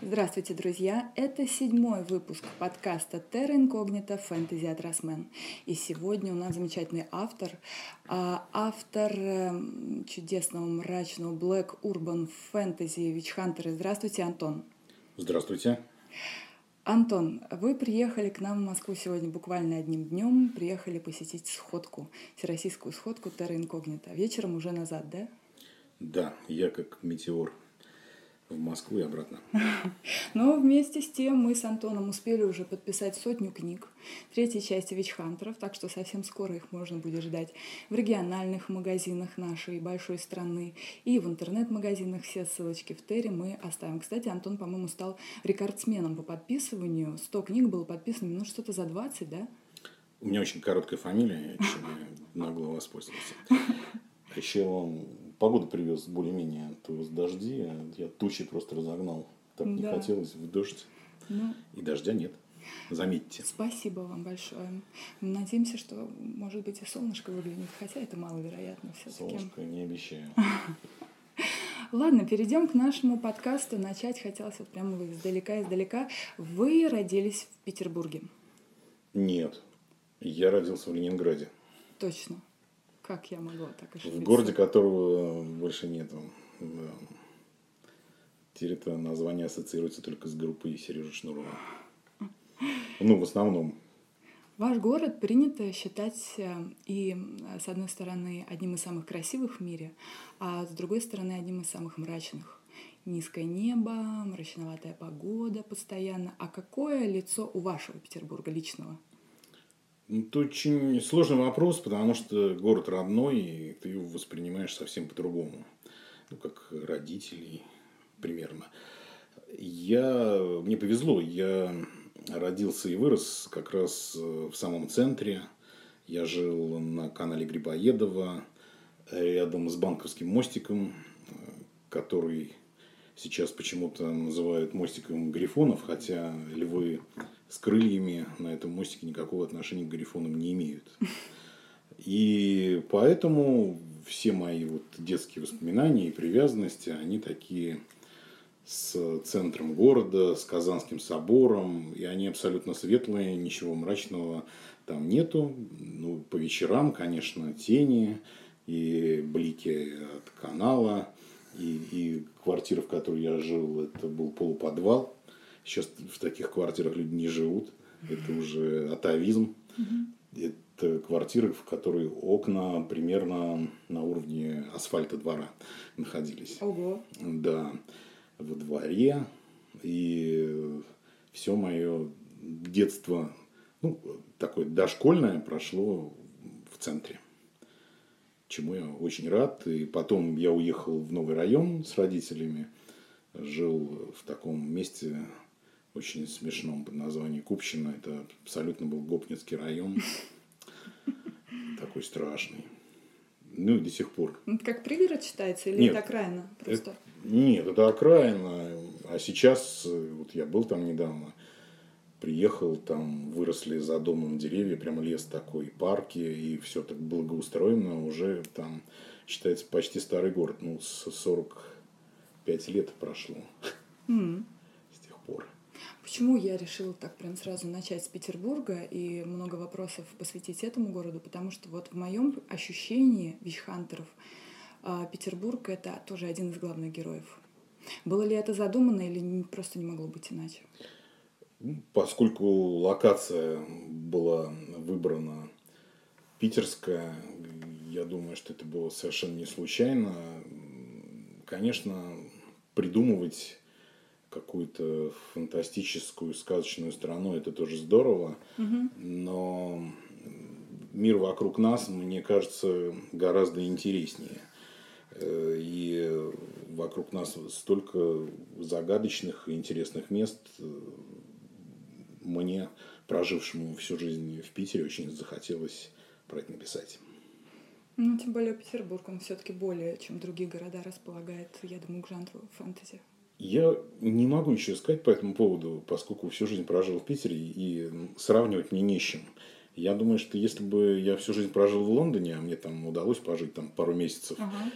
Здравствуйте, друзья! Это седьмой выпуск подкаста Terra Incognita Fantasy от Росмен. И сегодня у нас замечательный автор, а, автор эм, чудесного мрачного Black Urban Fantasy Witch Hunter. Здравствуйте, Антон! Здравствуйте! Антон, вы приехали к нам в Москву сегодня буквально одним днем, приехали посетить сходку, всероссийскую сходку Terra Incognita. Вечером уже назад, да? Да, я как метеор в Москву и обратно. Но вместе с тем мы с Антоном успели уже подписать сотню книг, третьей части Вичхантеров, так что совсем скоро их можно будет ждать в региональных магазинах нашей большой страны и в интернет-магазинах. Все ссылочки в Терри мы оставим. Кстати, Антон, по-моему, стал рекордсменом по подписыванию. 100 книг было подписано, ну что-то за 20, да? У меня очень короткая фамилия, чем я нагло воспользовался. Еще погоду привез более-менее, то есть дожди, а я тучи просто разогнал. Так не да. хотелось в дождь. Ну, и дождя нет. Заметьте. Спасибо вам большое. Надеемся, что, может быть, и солнышко выглянет, хотя это маловероятно все-таки. Солнышко не обещаю. Ладно, перейдем к нашему подкасту. Начать хотелось вот прямо издалека-издалека. Вы родились в Петербурге? Нет. Я родился в Ленинграде. Точно. Как я могла так ошибиться? В городе, которого больше нету. Да. Теперь это название ассоциируется только с группой Сережи Шнурова. Ну, в основном. Ваш город принято считать э, и, э, с одной стороны, одним из самых красивых в мире, а с другой стороны, одним из самых мрачных. Низкое небо, мрачноватая погода постоянно. А какое лицо у вашего Петербурга личного? Это очень сложный вопрос, потому что город родной, и ты его воспринимаешь совсем по-другому. Ну, как родителей примерно. Я, мне повезло, я родился и вырос как раз э, в самом центре. Я жил на канале Грибоедова, рядом с Банковским мостиком, э, который сейчас почему-то называют мостиком грифонов, хотя львы с крыльями на этом мостике никакого отношения к грифонам не имеют. И поэтому все мои вот детские воспоминания и привязанности, они такие с центром города, с Казанским собором, и они абсолютно светлые, ничего мрачного там нету. Ну, по вечерам, конечно, тени и блики от канала, и, и квартира, в которой я жил, это был полуподвал. Сейчас в таких квартирах люди не живут. Это уже атовизм. Это квартиры, в которой окна примерно на уровне асфальта двора находились. Ого. Да. Во дворе. И все мое детство, ну, такое дошкольное, прошло в центре. Чему я очень рад. И потом я уехал в новый район с родителями. Жил в таком месте, очень смешном под названием Купщина. Это абсолютно был Гопницкий район. Такой страшный. Ну и до сих пор. Это как пригород считается или нет, это окраина просто? Это, нет, это окраина. А сейчас, вот я был там недавно, приехал, там выросли за домом деревья, прямо лес такой, парки, и все так благоустроено, уже там считается почти старый город, ну, с 45 лет прошло mm. с тех пор. Почему я решила так прям сразу начать с Петербурга и много вопросов посвятить этому городу? Потому что вот в моем ощущении вичхантеров а, Петербург — это тоже один из главных героев. Было ли это задумано или просто не могло быть иначе? Поскольку локация была выбрана питерская, я думаю, что это было совершенно не случайно. Конечно, придумывать какую-то фантастическую сказочную страну, это тоже здорово, угу. но мир вокруг нас, мне кажется, гораздо интереснее. Э, и вокруг нас столько загадочных и интересных мест. Мне, прожившему всю жизнь в Питере, очень захотелось про это написать. Ну, тем более Петербург, он все-таки более, чем другие города, располагает, я думаю, к жанру фэнтези. Я не могу ничего сказать по этому поводу, поскольку всю жизнь прожил в Питере и сравнивать мне не с чем. Я думаю, что если бы я всю жизнь прожил в Лондоне, а мне там удалось пожить там пару месяцев, ага.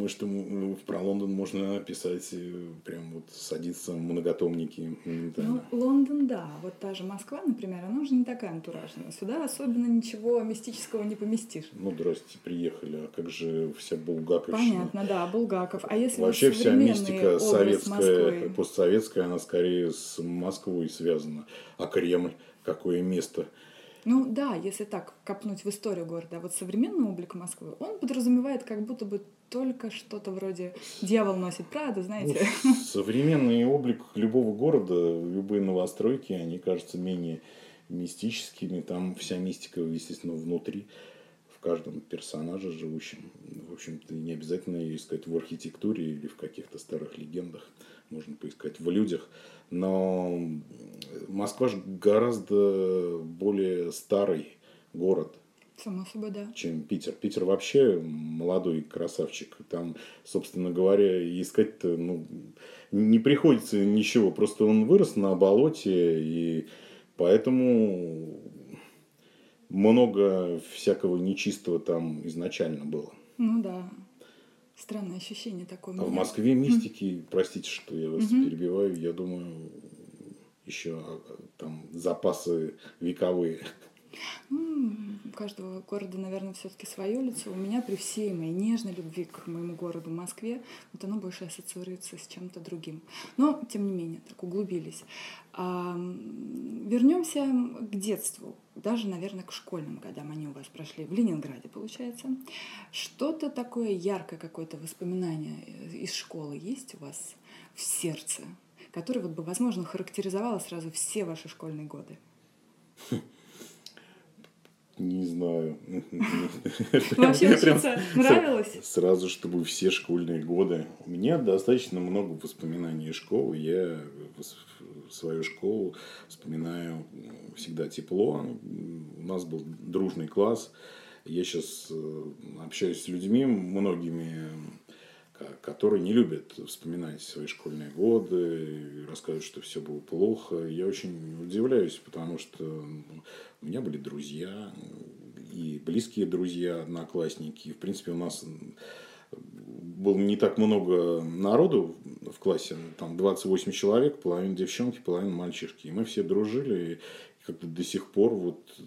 Думаю, что про Лондон можно писать э, прям вот садиться многотомники. Ну, Лондон, да. Вот та же Москва, например, она уже не такая антуражная. Сюда особенно ничего мистического не поместишь. Ну, здрасте, приехали. А как же вся Булгаковщина? Понятно, да, Булгаков. А если Вообще вся мистика советская, Москвы? постсоветская, она скорее с Москвой связана. А Кремль, какое место? Ну да, если так копнуть в историю города, а вот современный облик Москвы, он подразумевает как будто бы только что-то вроде «Дьявол носит Прада», знаете. Ну, современный облик любого города, любые новостройки, они кажутся менее мистическими. Там вся мистика, естественно, внутри, в каждом персонаже живущем. В общем-то, не обязательно ее искать в архитектуре или в каких-то старых легендах. Можно поискать в людях. Но Москва же гораздо более старый город. Само собой, да. Чем Питер. Питер вообще молодой красавчик. Там, собственно говоря, искать-то ну, не приходится ничего. Просто он вырос на болоте, и поэтому много всякого нечистого там изначально было. Ну да. Странное ощущение такое. А в Москве мистики, простите, что я вас угу. перебиваю, я думаю, еще а, там запасы вековые. Ну, у каждого города, наверное, все-таки свое лицо. У меня при всей моей нежной любви к моему городу Москве, вот оно больше ассоциируется с чем-то другим. Но, тем не менее, так углубились. А, вернемся к детству, даже, наверное, к школьным годам. Они у вас прошли в Ленинграде, получается. Что-то такое яркое, какое-то воспоминание из школы есть у вас в сердце, которое, вот бы, возможно, характеризовало сразу все ваши школьные годы? Не знаю. Вообще учиться нравилось? Сразу, чтобы все школьные годы. У меня достаточно много воспоминаний школы. Я свою школу вспоминаю всегда тепло. У нас был дружный класс. Я сейчас э, общаюсь с людьми, многими, которые не любят вспоминать свои школьные годы, рассказывают, что все было плохо. Я очень удивляюсь, потому что у меня были друзья, и близкие друзья, одноклассники. И, в принципе, у нас было не так много народу в классе, там 28 человек, половина девчонки, половина мальчишки. И мы все дружили, и как-то до сих пор вот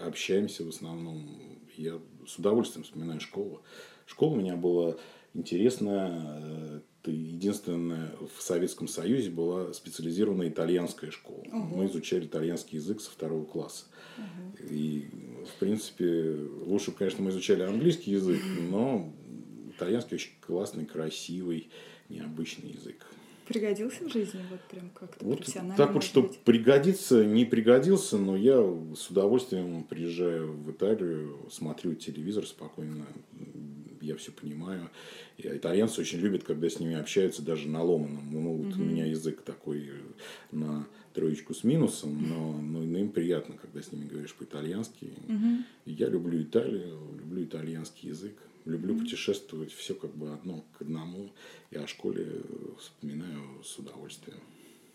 общаемся в основном. Я с удовольствием вспоминаю школу. Школа у меня была интересная, это единственная в Советском Союзе была специализированная итальянская школа. Угу. Мы изучали итальянский язык со второго класса. Угу. И, в принципе, лучше, конечно, мы изучали английский язык, но итальянский очень классный, красивый, необычный язык. Пригодился в жизни вот прям как-то вот профессионально? Так вот, что быть? пригодится, не пригодился, но я с удовольствием приезжаю в Италию, смотрю телевизор спокойно, я все понимаю. И итальянцы очень любят, когда с ними общаются даже на ломаном. Ну, вот угу. у меня язык такой на троечку с минусом, но, но, им приятно, когда с ними говоришь по-итальянски. Угу. Я люблю Италию, люблю итальянский язык. Люблю mm-hmm. путешествовать, все как бы одно к одному. Я о школе вспоминаю с удовольствием.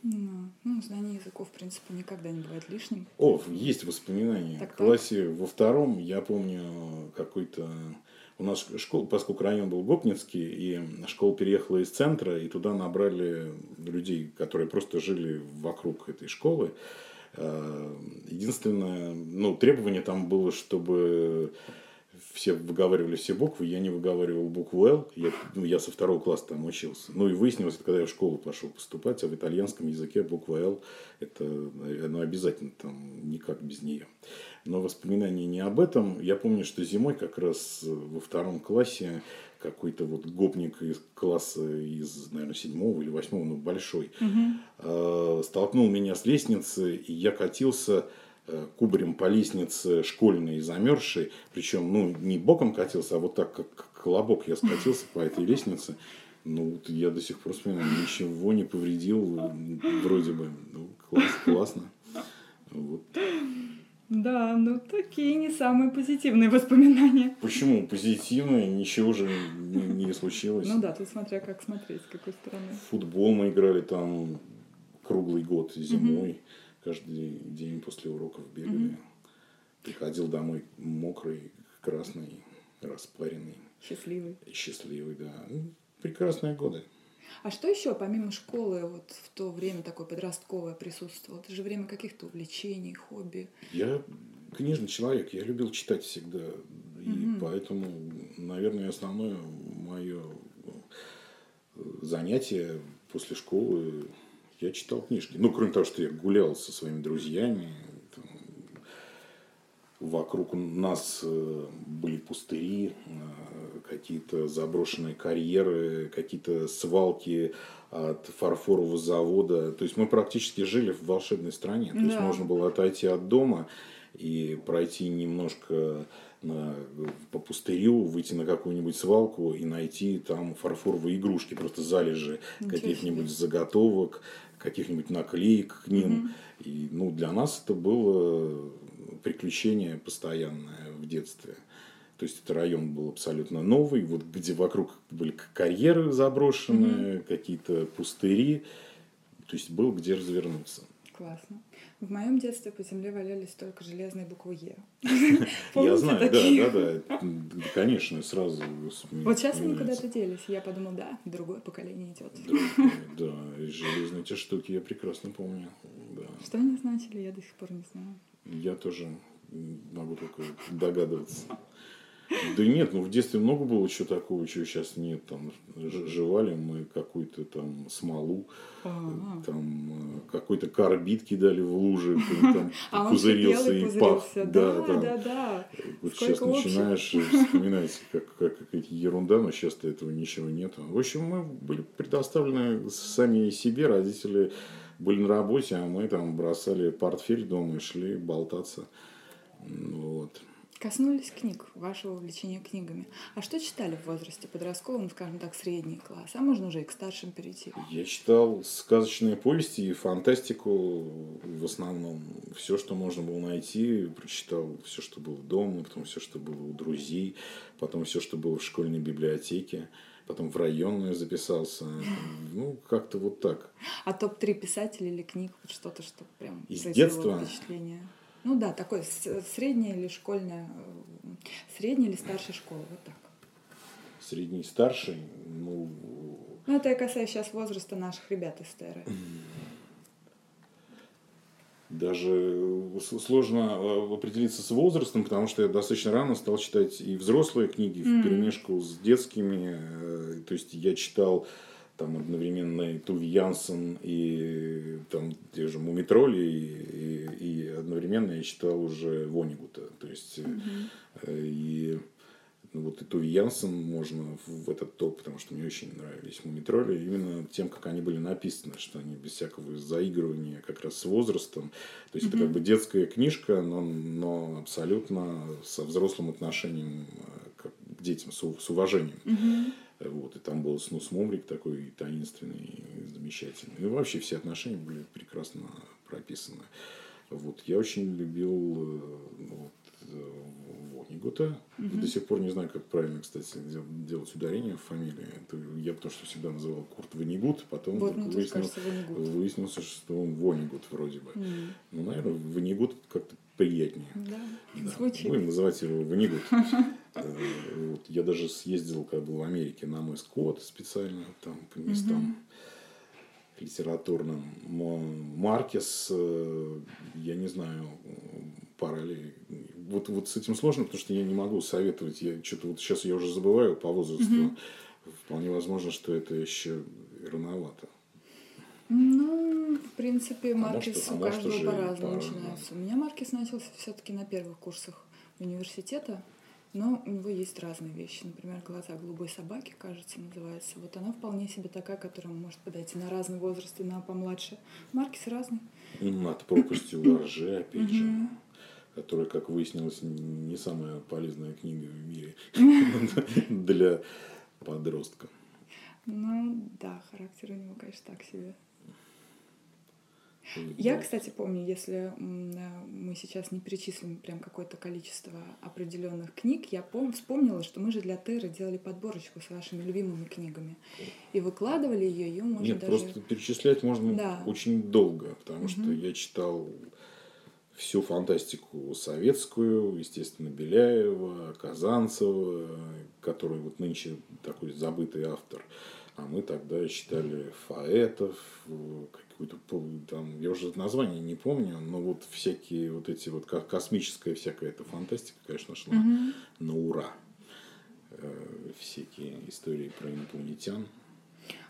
Ну, ну, знание языков, в принципе, никогда не бывает лишним. О, есть воспоминания. Так, в классе так. во втором, я помню, какой-то у нас школа, поскольку район был Гопницкий, и школа переехала из центра, и туда набрали людей, которые просто жили вокруг этой школы. Э, единственное, ну, требование там было, чтобы все выговаривали все буквы, я не выговаривал букву «Л», я, ну, я со второго класса там учился. Ну, и выяснилось, когда я в школу пошел поступать, а в итальянском языке буква «Л» – это ну, обязательно там, никак без нее. Но воспоминания не об этом. Я помню, что зимой как раз во втором классе какой-то вот гопник из класса из, наверное, седьмого или восьмого, ну, большой, угу. столкнул меня с лестницы, и я катился Э, кубарем по лестнице школьной замерзшей, причем, ну, не боком катился, а вот так, как колобок я скатился по этой лестнице. Ну, я до сих пор вспоминаю, ничего не повредил, вроде бы. Ну, класс, классно. Вот. Да, ну такие не самые позитивные воспоминания. Почему позитивные? Ничего же не, не случилось. Ну да, тут смотря как смотреть, с какой стороны. В футбол мы играли там круглый год зимой. Угу каждый день после уроков бегали. Угу. Приходил домой мокрый, красный, распаренный. Счастливый. Счастливый, да. Ну, прекрасные годы. А что еще, помимо школы, вот в то время такое подростковое присутствовало? Это же время каких-то увлечений, хобби. Я книжный человек, я любил читать всегда. И Мгм. поэтому, наверное, основное мое занятие после школы я читал книжки. Ну, кроме того, что я гулял со своими друзьями. там, вокруг нас э, были пустыри, э, какие-то заброшенные карьеры, какие-то свалки от фарфорового завода. То есть мы практически жили в волшебной стране. То есть Да. можно было отойти от дома и пройти немножко на- по пустырю, выйти на какую-нибудь свалку и найти там фарфоровые игрушки, просто залежи каких-нибудь заготовок, каких-нибудь наклеек к ним. Мгм. И ну, для нас это было приключение постоянное в детстве. То есть это район был абсолютно новый, вот где вокруг были карьеры заброшенные, какие-то пустыри. То есть был где развернуться. Классно. В моем детстве по земле валялись только железные буквы Е. Я знаю, да, да, да, Конечно, сразу. Вот сейчас они куда-то делись. Я подумала, да, другое поколение идет. Да, железные те штуки я прекрасно помню. Что они значили, я до сих пор не знаю. Я тоже могу только догадываться. Да нет, ну в детстве много было чего такого, чего сейчас нет. Там жевали мы какую-то там смолу, А, там э, какой-то карбид кидали в лужи, там А пузырился и пах. Да, да, да. да. Вот Сколько сейчас общего. начинаешь вспоминать, как, как какая-то ерунда, но сейчас-то этого ничего нет. В общем, мы были предоставлены сами себе, родители были на работе, а мы там бросали портфель дома и шли болтаться. Вот. Коснулись книг, вашего увлечения книгами. А что читали в возрасте подростковом, скажем так, средний класс? А можно уже и к старшим перейти. Я читал сказочные повести и фантастику в основном. Все, что можно было найти, прочитал все, что было дома, потом все, что было у друзей, потом все, что было в школьной библиотеке, потом в районную записался. Ну, как-то вот так. А топ-3 писателей или книг? Вот что-то, что прям Из детства? впечатление. Ну да, такое с- среднее или школьное, э, средняя или старшая школа, вот так. Средний, старший, ну, Ну, это я касаюсь сейчас возраста наших ребят из ТР. Даже с- сложно э, определиться с возрастом, потому что я достаточно рано стал читать и взрослые книги в Мгм. перемешку с детскими. Э, То есть я читал там одновременно и Туви Янсен, и там те же Мумитроли, и, и- и одновременно я читал уже Вонигута. То есть э, и ну, вот и Туви Янсен можно в этот топ, потому что мне очень нравились Мумитроли, именно тем, как они были написаны, что они без всякого заигрывания как раз с возрастом. То есть это как бы детская книжка, но, но абсолютно со взрослым отношением э, к детям, с, с уважением. Вот, и там был Снус Мумрик такой таинственный, замечательный. И вообще все отношения были прекрасно прописаны. Вот, я очень любил э, вот, э, Вонигута. До сих пор не знаю, как правильно, кстати, дел- делать ударение в фамилии. Это я потому что всегда называл Курт Вонигут, потом Вот, выяснилось, кажется, Вонигут. выяснилось, что он Вонигут вроде бы. М, Ну, наверное, Вонигут как-то приятнее. Да, Да. звучит. Будем называть его Ванигут. Э, вот. Я даже съездил, как бы в Америке, на мой скот специально, там, по местам литературным. Мо- Маркес, э, я не знаю, пора ли... Вот, вот с этим сложно, потому что я не могу советовать. Я что-то вот сейчас я уже забываю по возрасту. Вполне возможно, что это еще рановато. Ну, в принципе, А Маркес может, а у каждого по-разному пора, начинается. У меня Маркес начался все-таки на первых курсах университета, но у него есть разные вещи. Например, «Глаза голубой собаки», кажется, называется. Вот она вполне себе такая, которая может подойти на разный возраст и на помладше. Маркес разный. И над пропастью воржи, опять же, которая, как выяснилось, не самая полезная книга в мире для подростка. Ну, да, характер у него, конечно, так себе. Я, кстати, помню, если мы сейчас не перечислим прям какое-то количество определенных книг, я пом- вспомнила, что мы же для Терры делали подборочку с вашими любимыми книгами. И выкладывали ее, ее можно Нет, даже... просто перечислять можно Да. очень долго, потому что я читал всю фантастику советскую, естественно, Беляева, Казанцева, который вот нынче такой забытый автор. А мы тогда читали Фаэтов, какую-то там, я уже название не помню, но вот всякие вот эти вот космическая всякая эта фантастика, конечно, шла mm на ура. Э, всякие истории про инопланетян.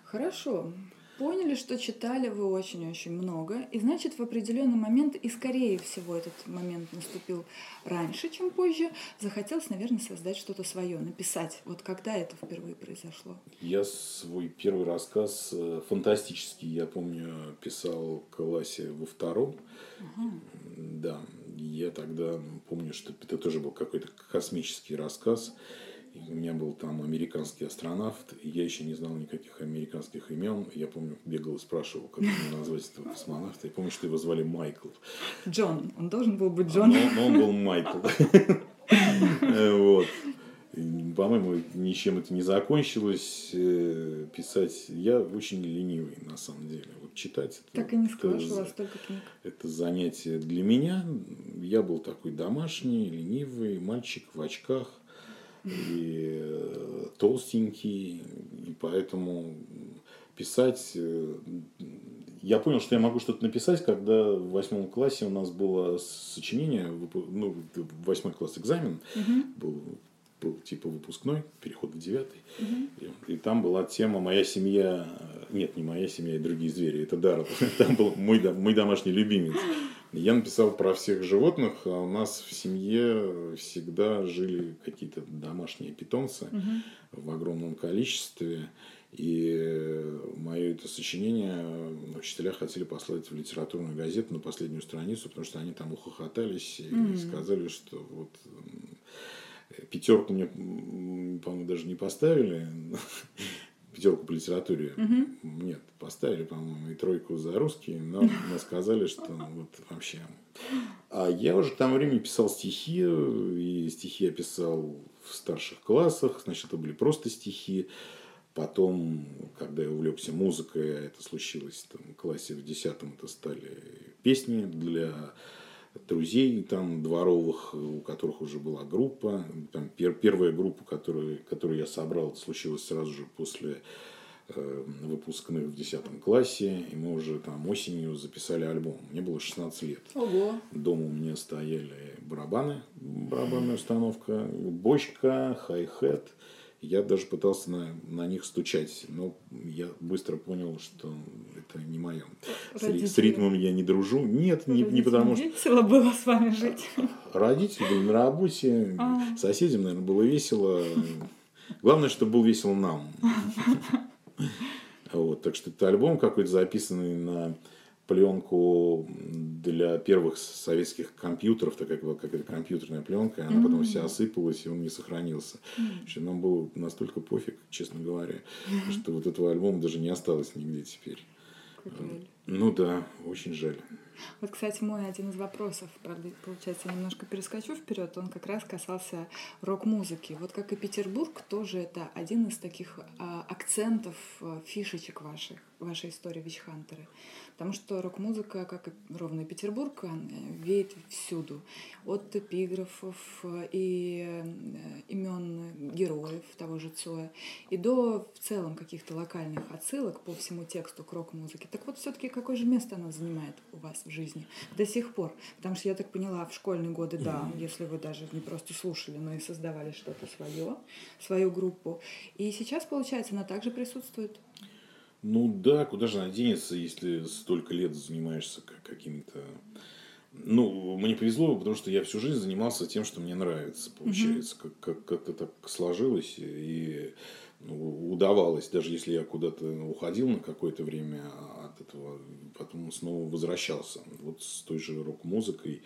Хорошо поняли, что читали вы очень-очень много, и значит в определенный момент, и скорее всего этот момент наступил раньше, чем позже, захотелось, наверное, создать что-то свое, написать. Вот когда это впервые произошло? Я свой первый рассказ э, фантастический, я помню, писал в классе во втором. Угу. Да, я тогда помню, что это тоже был какой-то космический рассказ. И у меня был там американский астронавт, и я еще не знал никаких американских имен. Я помню, бегал и спрашивал, как мне назвать этого космонавта. Я помню, что его звали Майкл. Джон. Он должен был быть Джон. А, но, но он был Майкл. Вот. По-моему, ничем это не закончилось. Э, писать я очень ленивый, на самом деле. Вот читать это, так и не скажешь, у вас столько книг. Это занятие для меня. Я был такой домашний, ленивый мальчик в очках и э, толстенький, и поэтому писать... Э, я понял, что я могу что-то написать, когда в восьмом классе у нас было сочинение, ну, восьмой класс экзамен, угу. был, был типа выпускной, переход в девятый, угу. и, и там была тема «Моя семья...» Нет, не «Моя семья» и «Другие звери», это Даров. Там был мой, мой домашний любимец. Я написал про всех животных, а у нас в семье всегда жили какие-то домашние питомцы угу. в огромном количестве. И мое это сочинение учителя хотели послать в литературную газету на последнюю страницу, потому что они там ухохотались и mm сказали, что вот пятерку мне, по-моему, даже не поставили пятерку по литературе. Угу. Нет, поставили, по-моему, и тройку за русский, но, но сказали, что вот вообще. А я уже к тому времени писал стихи, и стихи я писал в старших классах. Сначала это были просто стихи. Потом, когда я увлекся музыкой, это случилось там, в классе в десятом, это стали песни для друзей там дворовых, у которых уже была группа. Там, пер, первая группа, которую, которую я собрал, случилась сразу же после э, выпускных в 10 классе, и мы уже там осенью записали альбом. Мне было 16 лет. Ого. Дома у меня стояли барабаны, барабанная установка, бочка, хай-хет, я даже пытался на, на них стучать, но я быстро понял, что это не мое. Родители. С ритмом я не дружу. Нет, не, не потому что... Весело было с вами жить. Родители были на работе, а. соседям, наверное, было весело. Главное, чтобы был весело нам. Вот, так что это альбом какой-то записанный на пленку для первых советских компьютеров, такая была какая-то компьютерная пленка, она mm-hmm. потом вся осыпалась, и он не сохранился. Mm-hmm. Нам было настолько пофиг, честно говоря, mm-hmm. что вот этого альбома даже не осталось нигде теперь. Ну да, очень жаль. Вот, кстати, мой один из вопросов, правда, получается, я немножко перескочу вперед, он как раз касался рок-музыки. Вот как и Петербург, тоже это один из таких а, акцентов, а, фишечек ваших, вашей истории Вичхантеры. Потому что рок-музыка, как и ровно Петербург, веет всюду. От эпиграфов и э, имен героев того же Цоя, и до в целом каких-то локальных отсылок по всему тексту к рок-музыке. Так вот, все-таки какое же место она занимает у вас в жизни до сих пор? Потому что я так поняла, в школьные годы, да, если вы даже не просто слушали, но и создавали что-то свое, свою группу. И сейчас, получается, она также присутствует ну да, куда же она денется, если столько лет занимаешься какими-то... Ну, мне повезло, потому что я всю жизнь занимался тем, что мне нравится, получается. Угу. Как, как, как так сложилось и ну, удавалось, даже если я куда-то уходил на какое-то время от этого, потом снова возвращался. Вот с той же рок-музыкой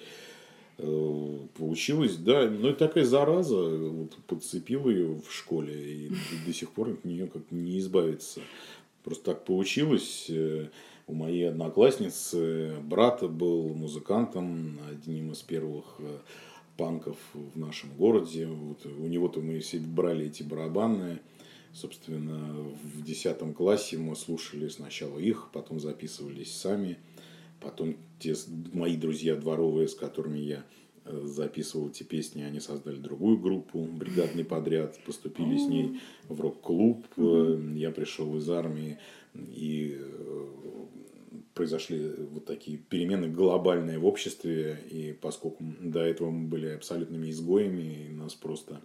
э, получилось, да, но это такая зараза, вот подцепил ее в школе, и до сих пор от нее как не избавиться. Просто так получилось. Э, у моей одноклассницы брат был музыкантом, одним из первых э, панков в нашем городе. Вот у него-то мы все брали эти барабаны. Собственно, в десятом классе мы слушали сначала их, потом записывались сами. Потом те мои друзья дворовые, с которыми я э, записывал эти песни, они создали другую группу, бригадный подряд, поступили с ней в рок-клуб. Я пришел из армии, и произошли вот такие перемены глобальные в обществе, и поскольку до этого мы были абсолютными изгоями, и нас просто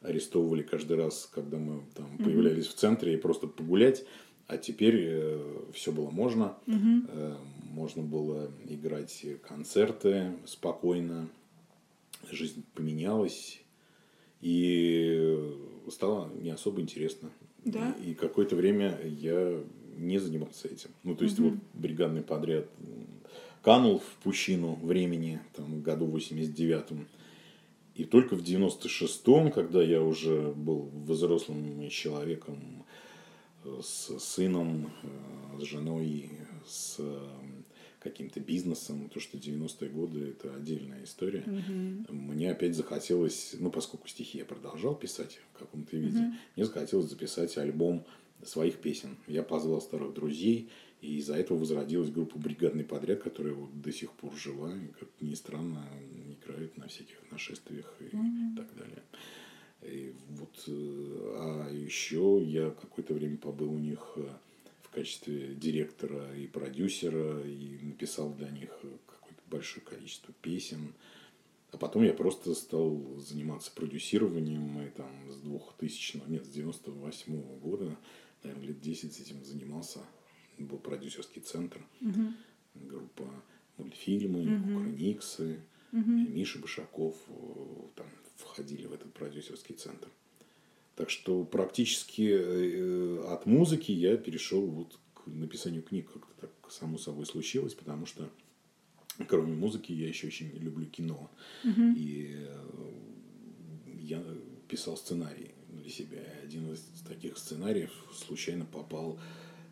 арестовывали каждый раз, когда мы там mm-hmm. появлялись в центре, и просто погулять, а теперь э, все было можно, mm-hmm. э, можно было играть концерты спокойно, жизнь поменялась, и стало не особо интересно. Да? И, и какое-то время я не занимался этим. Ну, то есть, угу. вот бригадный подряд канул в пучину времени, там, году 89-м. И только в 96-м, когда я уже был взрослым человеком э, с сыном, э, с женой, с э, каким-то бизнесом, то что 90-е годы это отдельная история. Угу. Мне опять захотелось, ну поскольку стихи я продолжал писать в каком-то виде, угу. мне захотелось записать альбом своих песен. Я позвал старых друзей, и из-за этого возродилась группа «Бригадный подряд», которая вот до сих пор жива, и, как ни странно, играет на всяких нашествиях и mm-hmm. так далее. И вот, э, а еще я какое-то время побыл у них э, в качестве директора и продюсера, и написал для них какое-то большое количество песен. А потом я просто стал заниматься продюсированием, и там с 2000, нет, с 98 -го года наверное, лет 10 этим занимался. Был продюсерский центр, угу. группа мультфильмы, угу. Кукрыниксы, угу. Миша Башаков э, там входили в этот продюсерский центр. Так что практически э, от музыки я перешел вот к написанию книг. Как-то так само собой случилось, потому что кроме музыки я еще очень люблю кино. Угу. И э, я писал сценарии для себя. Один из таких сценариев случайно попал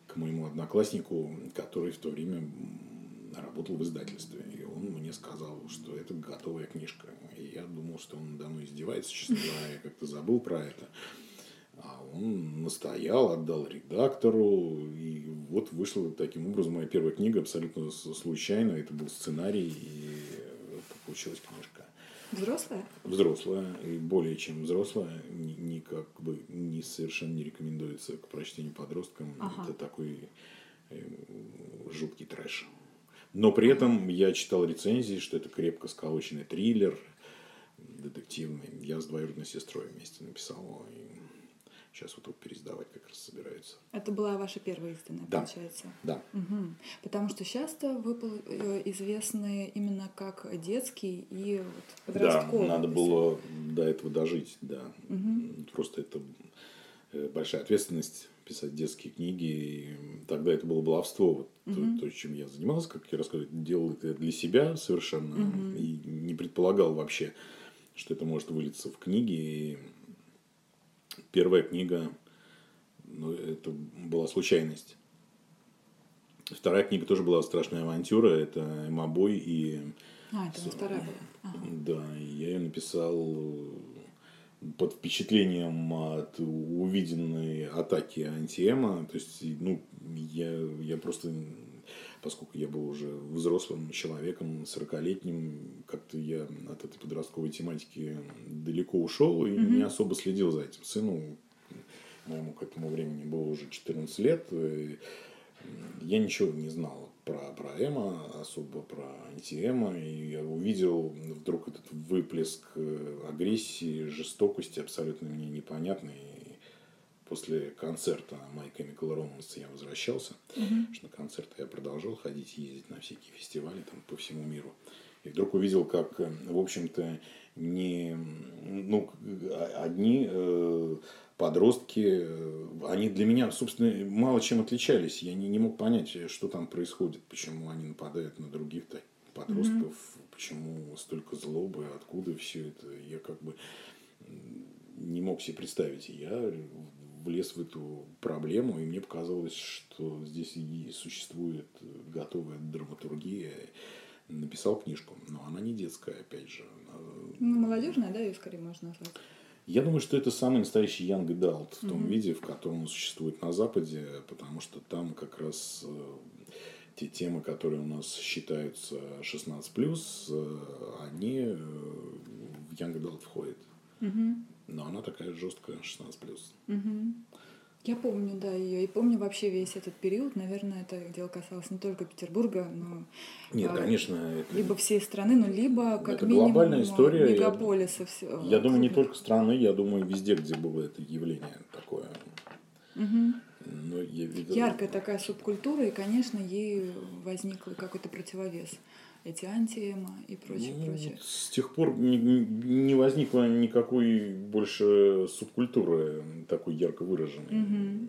к моему однокласснику, который в то время работал в издательстве. Он мне сказал, что это готовая книжка. И я думал, что он давно издевается, честно говоря, я как-то забыл про это. А он настоял, отдал редактору, и вот вышла таким образом моя первая книга абсолютно случайно. Это был сценарий, и получилась книжка. Взрослая? Взрослая, и более чем взрослая, ни, ни как бы не совершенно не рекомендуется к прочтению подросткам. Ага. Это такой э, жуткий трэш. Но при этом я читал рецензии, что это крепко сколоченный триллер детективный. Я с двоюродной сестрой вместе написал его. И Сейчас вот только переиздавать как раз собираются. Это была ваша первая изданная, да. получается? Да. Угу. Потому что часто вы э, известны именно как детский и вот подростковый. Да, надо было до этого дожить, да. Угу. Просто это э, большая ответственность писать детские книги. И тогда это было баловство. Вот угу. то, то, чем я занимался, как я рассказывал, делал это для себя совершенно. Угу. И не предполагал вообще, что это может вылиться в книги. И Первая книга, ну, это была случайность. Вторая книга тоже была страшная авантюра. Это Эмабой и... А, это вторая была. Ага. Да, я ее написал под впечатлением от увиденной атаки антиэма. То есть, ну, я, я просто, поскольку я был уже взрослым человеком, 40-летним, как-то я от этой подростковой тематики далеко ушел и mm-hmm. не особо следил за этим. Сыну моему к этому времени было уже 14 лет. Я ничего не знал про, про Эма, особо про антиэма. И я увидел вдруг этот выплеск э, агрессии, жестокости абсолютно мне непонятный. После концерта My Chemical Romance я возвращался. Mm-hmm. Что на концерты я продолжал ходить, ездить на всякие фестивали там, по всему миру. И вдруг увидел, как, э, в общем-то, не, ну, одни э, подростки, э, они для меня, собственно, мало чем отличались. Я не, не мог понять, что там происходит, почему они нападают на других подростков, mm-hmm. почему столько злобы, откуда все это. Я как бы не мог себе представить. Я влез в эту проблему, и мне показалось, что здесь и существует готовая драматургия. Написал книжку, но она не детская, опять же. Ну, молодежная, да, ее скорее можно назвать. Я думаю, что это самый настоящий young adult в том mm-hmm. виде, в котором он существует на Западе, потому что там как раз э, те темы, которые у нас считаются 16+, они в Young Adult входят. Угу. Но она такая жесткая 16+. Угу. Я помню, да, ее. И помню вообще весь этот период. Наверное, это дело касалось не только Петербурга, но... Нет, а, конечно. Это... Либо всей страны, но либо как это минимум глобальная история. мегаполиса. Я, все, я думаю, не только страны, я думаю, везде, где было это явление такое. Угу. Но я видел... Яркая такая субкультура, и, конечно, ей возник какой-то противовес эти антиэма и прочее, ну, прочее. С тех пор не, не возникло никакой больше субкультуры такой ярко выраженной. Угу.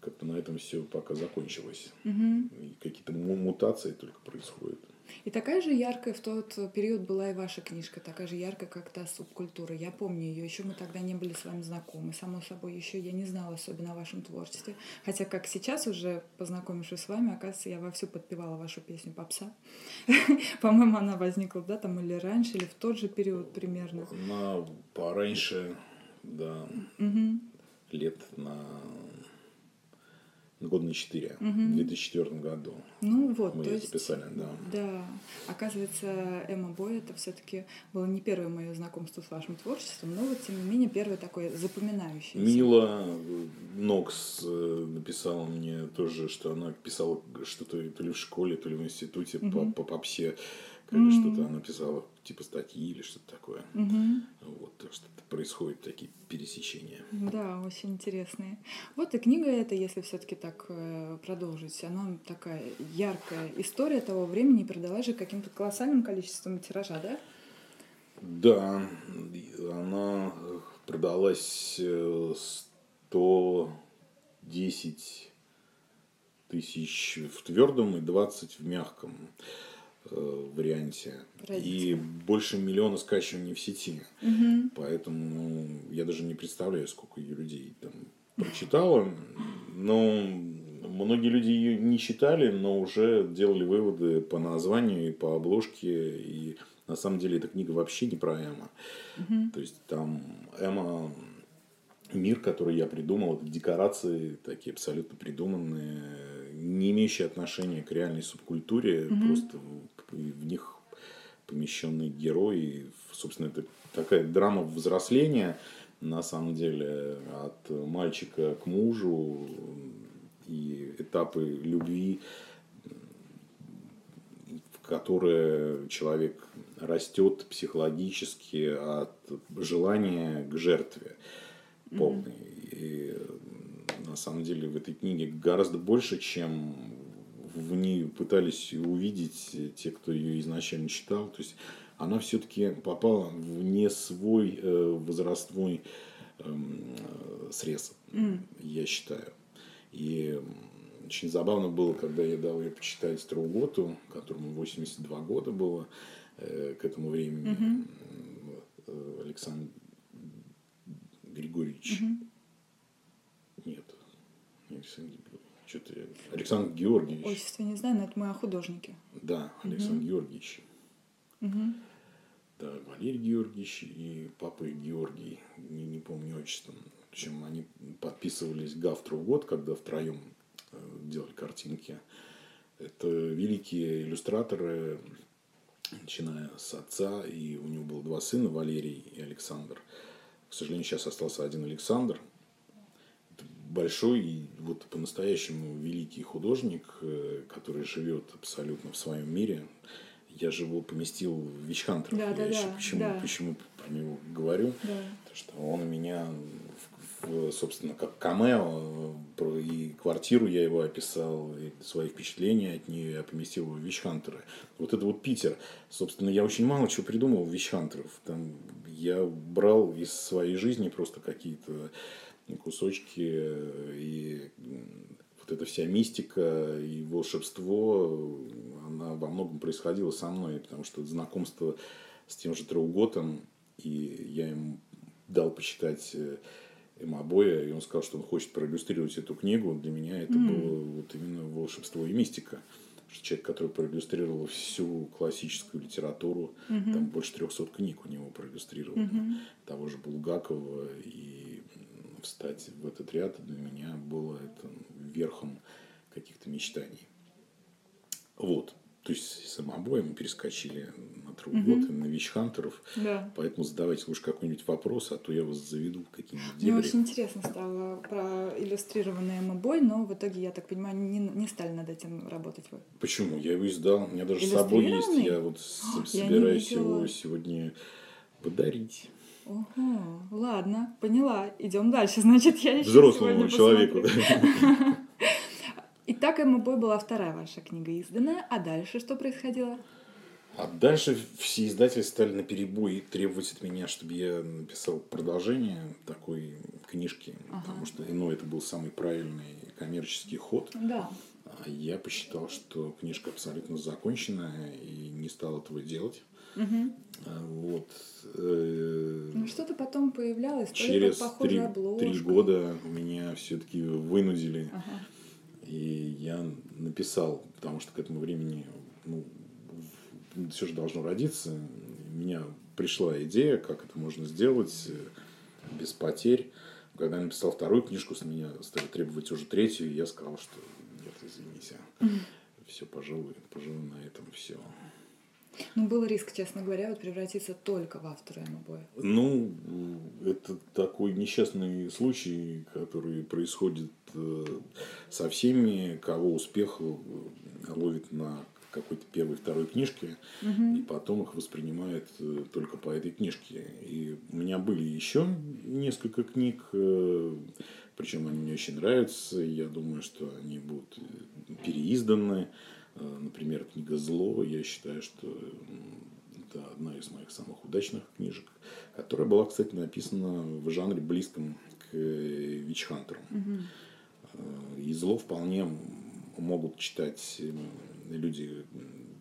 Как-то на этом все пока закончилось. Угу. И какие-то мутации только происходят. И такая же яркая в тот период была и ваша книжка, такая же яркая, как та субкультура. Я помню ее, еще мы тогда не были с вами знакомы. Само собой, еще я не знала особенно о вашем творчестве. Хотя, как сейчас уже, познакомившись с вами, оказывается, я вовсю подпевала вашу песню «Попса». По-моему, она возникла, да, там или раньше, или в тот же период примерно. На пораньше, да, лет на год на 4, угу. в 2004 году. Ну вот, мы то есть, записали, да. Да, оказывается, Эмма Бой это все-таки было не первое мое знакомство с вашим творчеством, но вот тем не менее первое такое запоминающееся. Мила Нокс э, написала мне тоже, что она писала что-то то ли в школе, то ли в институте угу. по, по попсе как mm-hmm. что-то она писала, типа статьи или что-то такое. Mm-hmm. Вот, так что происходят такие пересечения. Да, очень интересные. Вот и книга эта, если все-таки так э, продолжить, она такая яркая история того времени продалась же каким-то колоссальным количеством тиража, да? Да, она продалась 110 тысяч в твердом и 20 в мягком. Э, варианте. И больше миллиона скачиваний в сети. Угу. Поэтому я даже не представляю, сколько ее людей там прочитало. Но многие люди ее не читали, но уже делали выводы по названию и по обложке. И на самом деле эта книга вообще не про Эма. Угу. То есть там Эма мир, который я придумал, это декорации такие абсолютно придуманные, не имеющие отношения к реальной субкультуре, угу. просто в них помещенные герои. Собственно, это такая драма взросления, на самом деле, от мальчика к мужу и этапы любви, в которые человек растет психологически от желания к жертве полной. Mm-hmm. И на самом деле в этой книге гораздо больше, чем в ней пытались увидеть те, кто ее изначально читал. То есть она все-таки попала в не свой э, возрастной э, срез, mm. я считаю. И очень забавно было, когда я дал ее почитать Трауготу, которому 82 года было э, к этому времени. Mm-hmm. Александр Григорьевич. Mm-hmm. Нет, Александр что-то Александр Георгиевич. Отчество не знаю, но это мы о художнике. Да, Александр угу. Георгиевич. Угу. Да, Валерий Георгиевич и папа Георгий, не, не помню отчество. Причем они подписывались гавтру в год, когда втроем э, делали картинки. Это великие иллюстраторы, начиная с отца, и у него было два сына, Валерий и Александр. К сожалению, сейчас остался один Александр – большой и вот по-настоящему великий художник, э, который живет абсолютно в своем мире. Я же его поместил в Вичхантер. Да, я да, еще да, почему, да. почему про него говорю. Да. Потому что он у меня, собственно, как камео, про, и квартиру я его описал, и свои впечатления от нее я поместил в Вичхантера. Вот это вот Питер. Собственно, я очень мало чего придумал в Вичхантеров. Там я брал из своей жизни просто какие-то кусочки, и вот эта вся мистика и волшебство, она во многом происходила со мной, потому что знакомство с тем же Трауготом, и я ему дал почитать э, Эмабоя, и он сказал, что он хочет проиллюстрировать эту книгу. Для меня это mm. было вот именно волшебство и мистика. Что человек, который проиллюстрировал всю классическую литературу, mm-hmm. там больше 300 книг у него проиллюстрировано, mm-hmm. того же Булгакова и встать в этот ряд для меня было это верхом каких-то мечтаний. То есть с обои мы перескочили на Трубот угу. на Вичхантеров. Да. Поэтому задавайте лучше какой-нибудь вопрос, а то я вас заведу в какие-нибудь Мне дебри. очень интересно стало про иллюстрированный мобой, но в итоге, я так понимаю, не, не стали над этим работать вы. Почему? Я его издал. У меня даже с собой есть. Я вот О, собираюсь я его сегодня подарить. Ого, ладно, поняла. Идем дальше. Значит, я еще Взрослому человеку. Итак, МБ была вторая ваша книга изданная. А дальше что происходило? А дальше все издатели стали на перебой требовать от меня, чтобы я написал продолжение такой книжки, ага. потому что ну, это был самый правильный коммерческий ход. Да. А я посчитал, что книжка абсолютно законченная и не стал этого делать. Угу. Вот. Э, ну, что-то потом появлялось, через три, три года меня все-таки вынудили. Ага. И я написал, потому что к этому времени ну, все же должно родиться. У меня пришла идея, как это можно сделать э, без потерь. Когда я написал вторую книжку, с меня стали требовать уже третью, и я сказал, что нет, извините, все, пожалуй, пожалуй, на этом все. Ну, был риск, честно говоря, вот превратиться только в автора МБ. Ну, это такой несчастный случай, который происходит э, со всеми, кого успех э, ловит на какой-то первой, второй книжке, угу. и потом их воспринимают э, только по этой книжке. И у меня были еще несколько книг, причем они мне очень нравятся, я думаю, что они будут переизданы. Например, книга «Зло», я считаю, что это одна из моих самых удачных книжек, которая была, кстати, написана в жанре близком к Вичхантеру. Угу. И «Зло» вполне могут читать люди,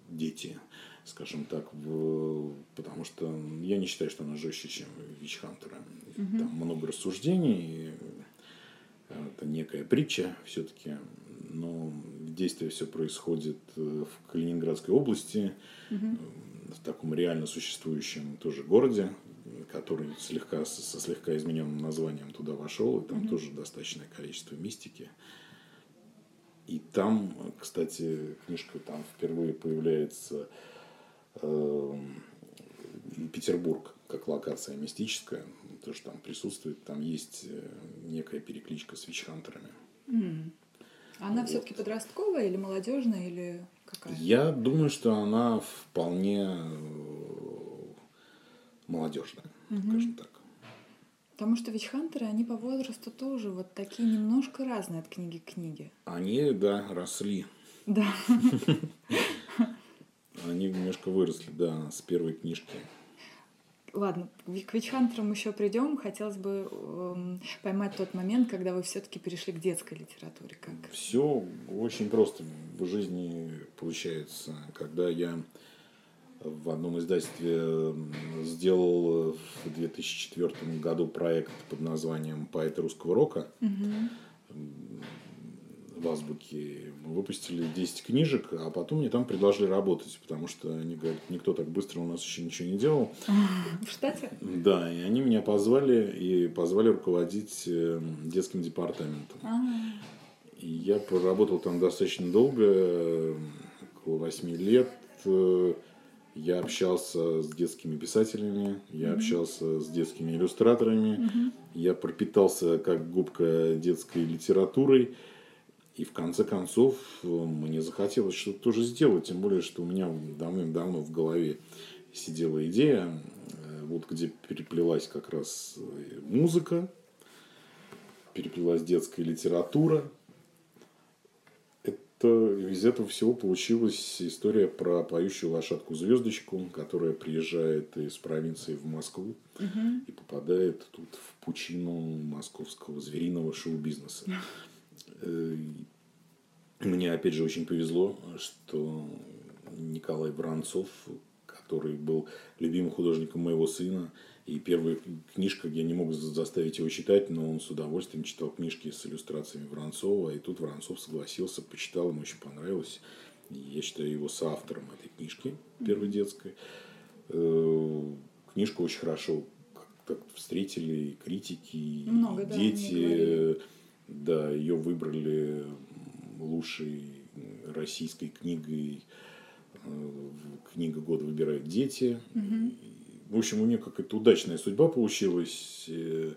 дети, скажем так, в... потому что я не считаю, что она жестче, чем Вичхантера. Угу. Там много рассуждений, это некая притча все-таки, но действие все происходит э, в Калининградской области, угу. в таком реально существующем тоже городе, который слегка, со слегка измененным названием туда вошел, и там угу. тоже достаточное количество мистики. И там, кстати, книжка там впервые появляется э, Петербург как локация мистическая, тоже там присутствует, там есть э, некая перекличка с вичхантерами. Mm. Она вот. все-таки подростковая или молодежная, или какая? Я думаю, что она вполне э, молодежная, угу. скажем так. Потому что вичхантеры, они по возрасту тоже вот такие немножко разные от книги к книге. Они, да, росли. Да. Они немножко выросли, да, с первой книжки. Ладно, к вичхантерам еще придем. Хотелось бы э, поймать тот момент, когда вы все-таки перешли к детской литературе. Как? Все очень просто в жизни получается. Когда я в одном издательстве сделал в 2004 году проект под названием «Поэты русского рока», угу в азбуке. Мы выпустили 10 книжек, а потом мне там предложили работать, потому что они говорят, никто так быстро у нас еще ничего не делал. В штате? Да, и они меня позвали и позвали руководить э, детским департаментом. А. И я проработал там достаточно долго, около 8 лет. Я общался с детскими писателями, я mm-hmm. общался с детскими иллюстраторами, mm-hmm. я пропитался как губка детской литературой. И в конце концов э, мне захотелось что-то тоже сделать, тем более, что у меня давным-давно в голове сидела идея, э, вот где переплелась как раз э, музыка, переплелась детская литература. Это, из этого всего получилась история про поющую лошадку-звездочку, которая приезжает из провинции в Москву угу. и попадает тут в пучину московского звериного шоу-бизнеса. Э, мне, опять же, очень повезло, что Николай Воронцов, который был любимым художником моего сына, и первая книжка, я не мог заставить его читать, но он с удовольствием читал книжки с иллюстрациями Воронцова, и тут Воронцов согласился, почитал, ему очень понравилось. И я считаю его соавтором этой книжки, первой детской. Э, книжку очень хорошо как встретили и критики, и Много, дети. Да, да, ее выбрали лучшей российской книгой Э, Книга года выбирают дети. Мгм. В общем, у нее какая-то удачная судьба получилась. э,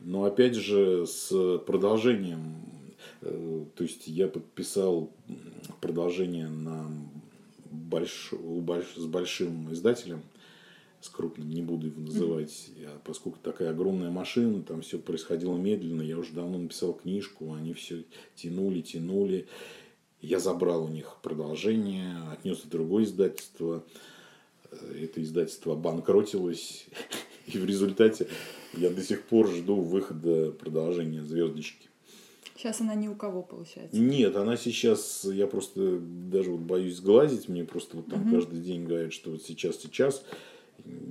Но опять же, с продолжением. Э, То есть я подписал продолжение на больш... больш- с большим издателем, с крупным, не буду его называть, Я- поскольку такая огромная машина, там все происходило медленно, я уже давно написал книжку, они все тянули, тянули. Я забрал у них продолжение, отнес в другое издательство. Э, Это издательство обанкротилось. И в результате я до сих пор жду выхода продолжения «Звездочки». Сейчас она ни у кого получается. Нет, она сейчас, я просто даже вот боюсь сглазить, мне просто вот там Мгм. каждый день говорят, что вот сейчас, сейчас.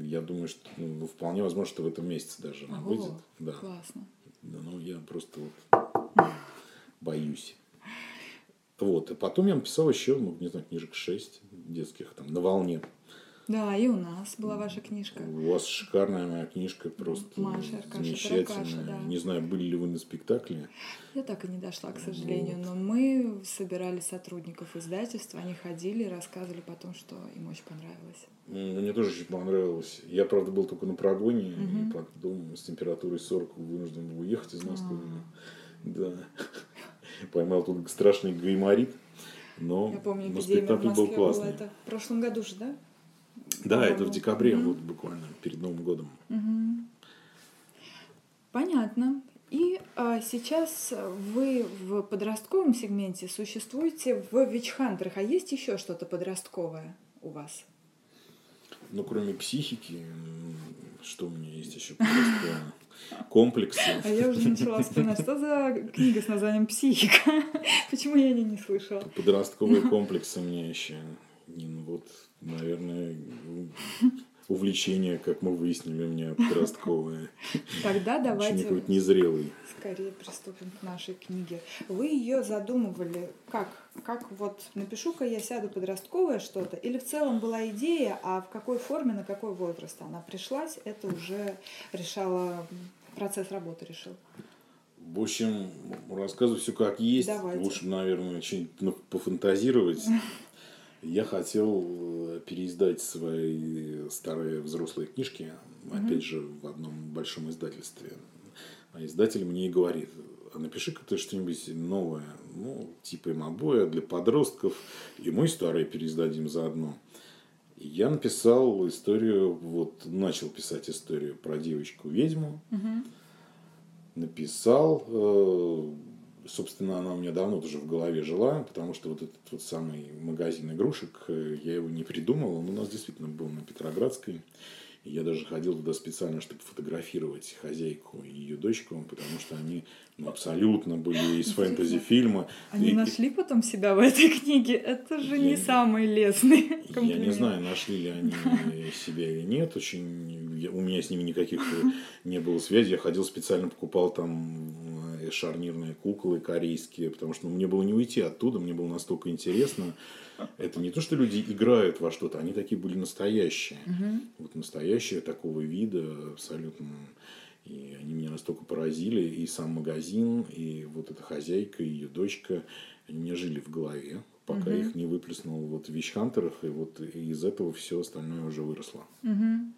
Я думаю, что ну, вполне возможно, что в этом месяце даже она Ого, выйдет. Да. Классно. Да, ну я просто вот боюсь. Вот, и потом я написал еще, ну, не знаю, книжек 6 детских, там, «На волне». Да, и у нас была ваша книжка. У вас шикарная моя книжка, просто Маша, Аркаша, замечательная. Таракаша, да. Не знаю, были ли вы на спектакле. Я так и не дошла, к сожалению, но мы собирали сотрудников издательства, они ходили рассказывали потом, что им очень понравилось. Мне тоже очень понравилось. Я, правда, был только на прогоне, Мгм. и потом с температурой 40 вынужден был уехать из Москвы. Да. Поймал тут страшный гайморит. Но, Я помню, но спектакль был классный. это в прошлом году же, да? Да, это в декабре, Мгм. вот буквально перед Новым годом. Мгм. Понятно. И а, сейчас вы в подростковом сегменте существуете в вичхантерах, а есть еще что-то подростковое у вас? Ну, кроме психики, что у меня есть еще подростковое? Комплексы. А я уже начала вспоминать, что за книга с названием «Психика». Почему я ней не слышала? Подростковые комплексы у меня еще. Ну вот, наверное, увлечение, как мы выяснили, у меня подростковое. Тогда давайте какой-то незрелый. скорее приступим к нашей книге. Вы ее задумывали как? Как вот напишу-ка я сяду подростковое что-то? Или в целом была идея, а в какой форме, на какой возраст она пришлась, это уже решала процесс работы решил. В общем, рассказываю все как есть. Давайте. Лучше, наверное, что-нибудь ну, пофантазировать. Я хотел э, переиздать свои старые взрослые книжки, опять же, в одном большом издательстве. А издатель мне и говорит, а напиши-ка ты что-нибудь новое, ну, типа имобоя для подростков, и мы старые переиздадим заодно. И я написал историю, вот начал писать историю про девочку-ведьму, написал. э, Собственно, она у меня давно тоже в голове жила, потому что вот этот вот самый магазин игрушек, э, я его не придумал, он у нас действительно был на Петроградской. И я даже ходил туда специально, чтобы фотографировать хозяйку и ее дочку, потому что они ну, абсолютно были из фэнтези-фильма. Они И- нашли потом себя в этой книге? Это же не Я- самый лесный Я не комплимент. знаю, нашли ли они себя или нет. Очень у меня с ними никаких э, не было связи. Я ходил специально покупал там шарнирные куклы корейские, потому что ну, мне было не уйти оттуда, мне было настолько интересно. Это не то, что люди играют во что-то, они такие были настоящие. Мгм. Вот настоящие такого вида абсолютно. И они меня настолько поразили, и сам магазин, и вот эта хозяйка, и ее дочка, они мне жили в голове, пока Мгм. их не выплеснул вот в Вещхантерах, и вот из этого все остальное уже выросло. Мгм.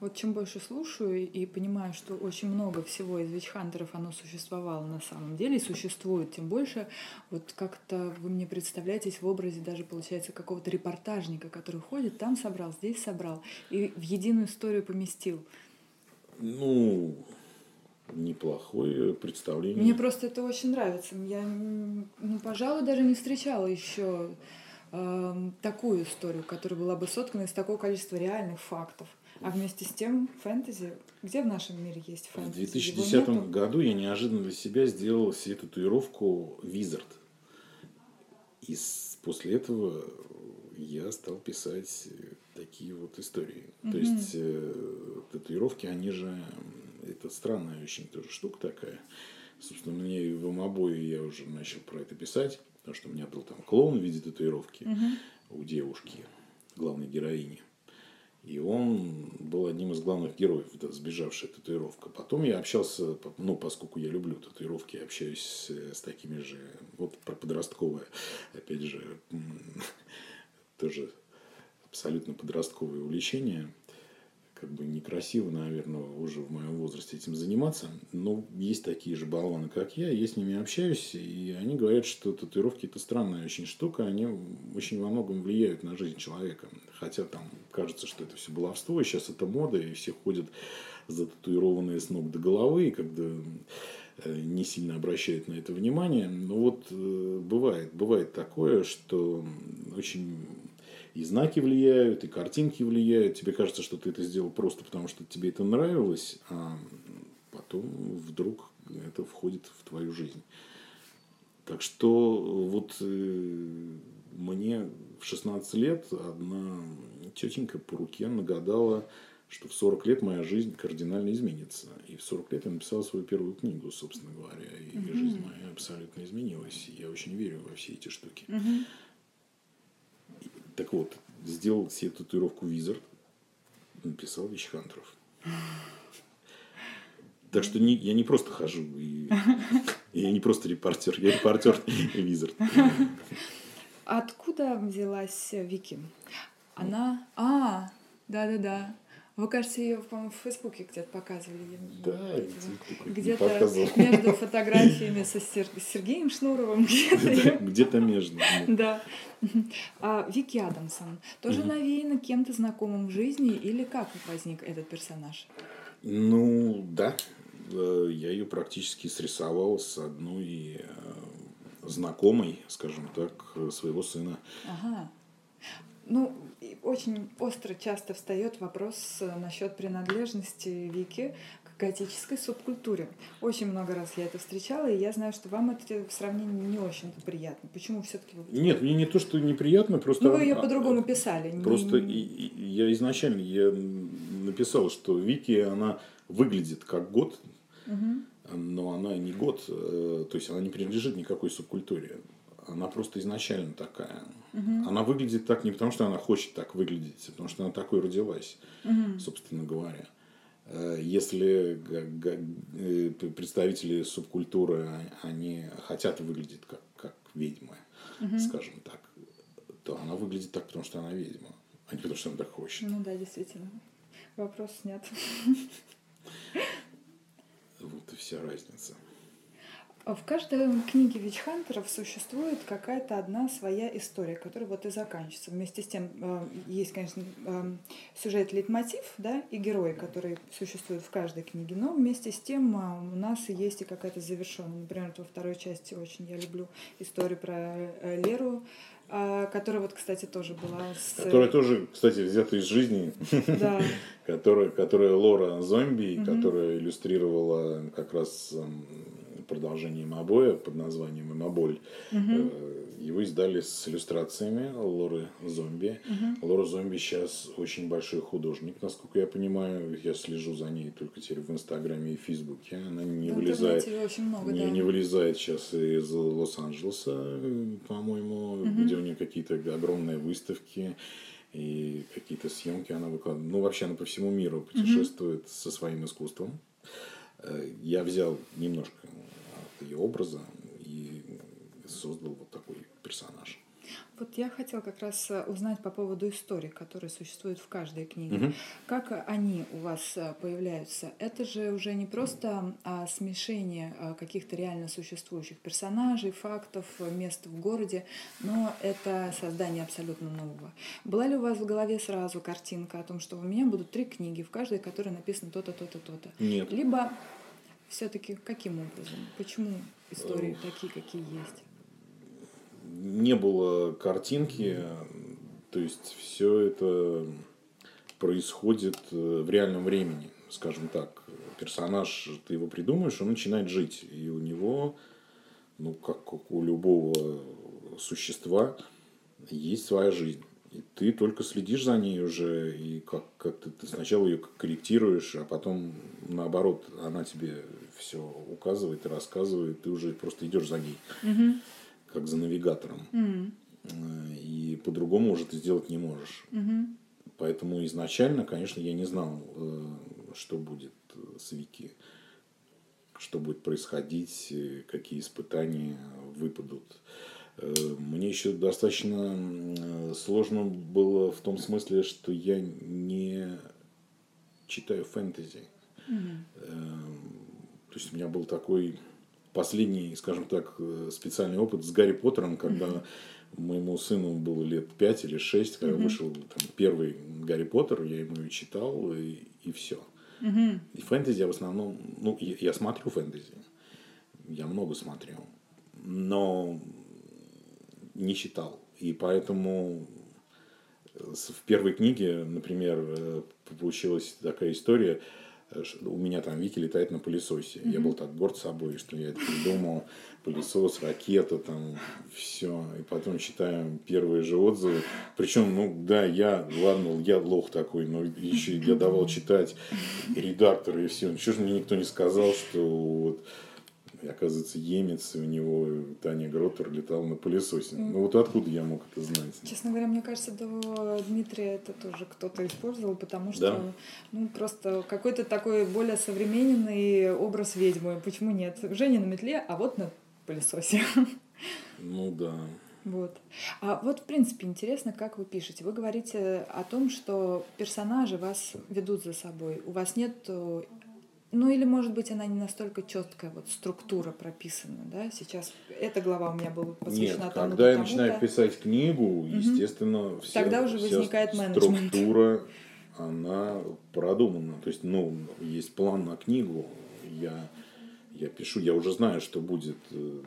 Вот чем больше слушаю и понимаю, что очень много всего из вичхантеров оно существовало на самом деле и существует, тем больше вот как-то вы мне представляетесь в образе даже, получается, какого-то репортажника, который ходит, там собрал, здесь собрал и в единую историю поместил. Ну, неплохое представление. Мне просто это очень нравится. Я, ну, пожалуй, даже не встречала еще эм, такую историю, которая была бы соткана из такого количества реальных фактов. А вместе с тем фэнтези, где в нашем мире есть В фэнтези? 2010 Его нету. году я неожиданно для себя сделал себе татуировку Wizard. И после этого я стал писать такие вот истории. То Мгм. есть э, татуировки, они же... Это странная очень тоже штука такая. Собственно, мне и в обои я уже начал про это писать, потому что у меня был там клоун в виде татуировки Мгм. у девушки, главной героини. И он был одним из главных героев, эта сбежавшая татуировка. Потом я общался, ну, поскольку я люблю татуировки, общаюсь с, с такими же, вот про подростковое, опять же, тоже абсолютно подростковое увлечение – как бы некрасиво, наверное, уже в моем возрасте этим заниматься. Но есть такие же баллоны, как я, я с ними общаюсь, и они говорят, что татуировки это странная очень штука, они очень во многом влияют на жизнь человека. Хотя там кажется, что это все баловство, и сейчас это мода, и все ходят зататуированные с ног до головы, и когда э, не сильно обращают на это внимание. Но вот э, бывает, бывает такое, что очень и знаки влияют, и картинки влияют. Тебе кажется, что ты это сделал просто потому, что тебе это нравилось, а потом вдруг это входит в твою жизнь. Так что вот э, мне в 16 лет одна тетенька по руке нагадала, что в 40 лет моя жизнь кардинально изменится. И в 40 лет я написал свою первую книгу, собственно говоря. И угу. жизнь моя абсолютно изменилась. Я очень верю во все эти штуки. Угу. Так вот, сделал себе татуировку Wizard, написал Вичхантеров. Так что не, я не просто хожу, и, я не просто репортер, я репортер и Wizard. Откуда взялась Вики? Она... А, да-да-да. Вы, кажется, ее, по-моему, в Фейсбуке где-то показывали. Да, где-то между фотографиями со Сер... Сергеем Шнуровым. Где-то, где-то между. Да. А Вики Адамсон тоже навеяна кем-то знакомым в жизни или как возник этот персонаж? Ну, да. Э, я ее практически срисовал с одной э, знакомой, скажем так, своего сына. Ага. Ну, очень остро часто встает вопрос э, насчет принадлежности Вики к готической субкультуре. Очень много раз я это встречала, и я знаю, что вам это в сравнении не очень приятно. Почему все-таки вы... Нет, мне не то, что неприятно, просто... Ну, вы ее по-другому писали. Просто не... я изначально я написал, что Вики, она выглядит как год, угу. но она не год, э, то есть она не принадлежит никакой субкультуре она просто изначально такая. Угу. Она выглядит так не потому, что она хочет так выглядеть, а потому что она такой родилась, угу. собственно говоря. Э, если э, представители субкультуры, они хотят выглядеть как, как ведьмы, угу. скажем так, то она выглядит так, потому что она ведьма, а не потому что она так хочет. Ну да, действительно. Вопрос снят. Вот и вся разница. В каждой книге Вичхантеров существует какая-то одна своя история, которая вот и заканчивается. Вместе с тем э, есть, конечно, э, сюжет лейтмотив, да, и герои, которые существуют в каждой книге, но вместе с тем э, у нас есть и какая-то завершенная. Например, во второй части очень я люблю историю про Леру, которая вот, кстати, тоже была с... Которая тоже, кстати, взята из жизни. Да. которая, которая Лора Зомби, которая иллюстрировала как раз эм, продолжением обоя под названием «Эмоболь». Угу. Его издали с иллюстрациями Лоры Зомби. Угу. Лора Зомби сейчас очень большой художник, насколько я понимаю. Я слежу за ней только теперь в Инстаграме и Фейсбуке. Она не в вылезает, много, не, да. не вылезает сейчас из Лос-Анджелеса, по-моему, угу. где у нее какие-то огромные выставки и какие-то съемки она выкладывает. Ну, вообще она по всему миру путешествует угу. со своим искусством. Э, я взял немножко ее образа и создал вот такой персонаж. Вот я хотела как раз э, узнать по поводу историй, которые существуют в каждой книге. Угу. Как они у вас э, появляются? Это же уже не просто а, смешение а, каких-то реально существующих персонажей, фактов, мест в городе, но это создание абсолютно нового. Была ли у вас в голове сразу картинка о том, что у меня будут три книги, в каждой которой написано то-то, то-то, то-то? Нет. Либо все-таки каким образом? Почему истории такие, какие есть? Не было картинки, то есть все это происходит э, в реальном времени, скажем так. Персонаж, ты его придумаешь, он начинает жить, и у него, ну, как у любого существа, есть своя жизнь. И ты только следишь за ней уже, и как, как ты, ты сначала ее корректируешь, а потом наоборот, она тебе все указывает и рассказывает, ты уже просто идешь за ней, угу. как за навигатором. Угу. И по-другому уже ты сделать не можешь. Угу. Поэтому изначально, конечно, я не знал, э, что будет с Вики, что будет происходить, какие испытания выпадут. Э, мне еще достаточно сложно было в том смысле, что я не читаю фэнтези. Mm-hmm. То есть у меня был такой последний, скажем так, э, специальный опыт с Гарри Поттером, когда mm-hmm. моему сыну было лет 5 или 6, когда mm-hmm. вышел там, первый Гарри Поттер, я ему и читал, и, и все. Mm-hmm. И фэнтези я в основном, ну, я, я смотрю фэнтези, я много смотрел, но не читал. И поэтому в первой книге, например, э, получилась такая история, э, у меня там Вики летает на пылесосе. Mm-hmm. Я был так горд собой, что я это придумал. Пылесос, ракета, там, все. И потом читаем первые же отзывы. Причем, ну, да, я, ладно, я лох такой, но еще я давал читать редактор и все. Еще же мне никто не сказал, что вот и, оказывается, емец, у него Таня Гротер летал на пылесосе. Mm. Ну вот откуда я мог это знать? Честно говоря, мне кажется, до Дмитрия это тоже кто-то использовал, потому что да? ну просто какой-то такой более современный образ ведьмы. Почему нет? Женя на метле, а вот на пылесосе. Ну да. Вот. А вот, в принципе, интересно, как вы пишете. Вы говорите о том, что персонажи вас ведут за собой. У вас нет ну или, может быть, она не настолько четкая, вот структура прописана, да? Сейчас эта глава у меня была посвящена Нет, тому когда я начинаю писать книгу, естественно, угу. вся, Тогда уже возникает вся структура, она продумана. То есть, ну, есть план на книгу, я, я пишу, я уже знаю, что будет э,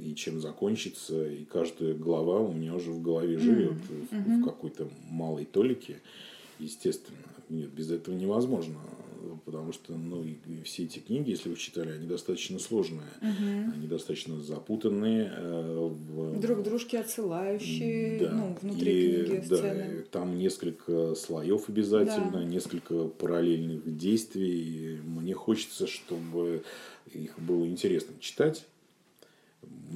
и чем закончится, и каждая глава у меня уже в голове живет mm-hmm. в, в какой-то малой толике, естественно. Нет, без этого невозможно потому что ну, и, и все эти книги, если вы читали, они достаточно сложные, угу. они достаточно запутанные. Э, в... Друг дружке отсылающие да. ну, внутри и, книги да, сцены. Там несколько слоев обязательно, да. несколько параллельных действий. Мне хочется, чтобы их было интересно читать,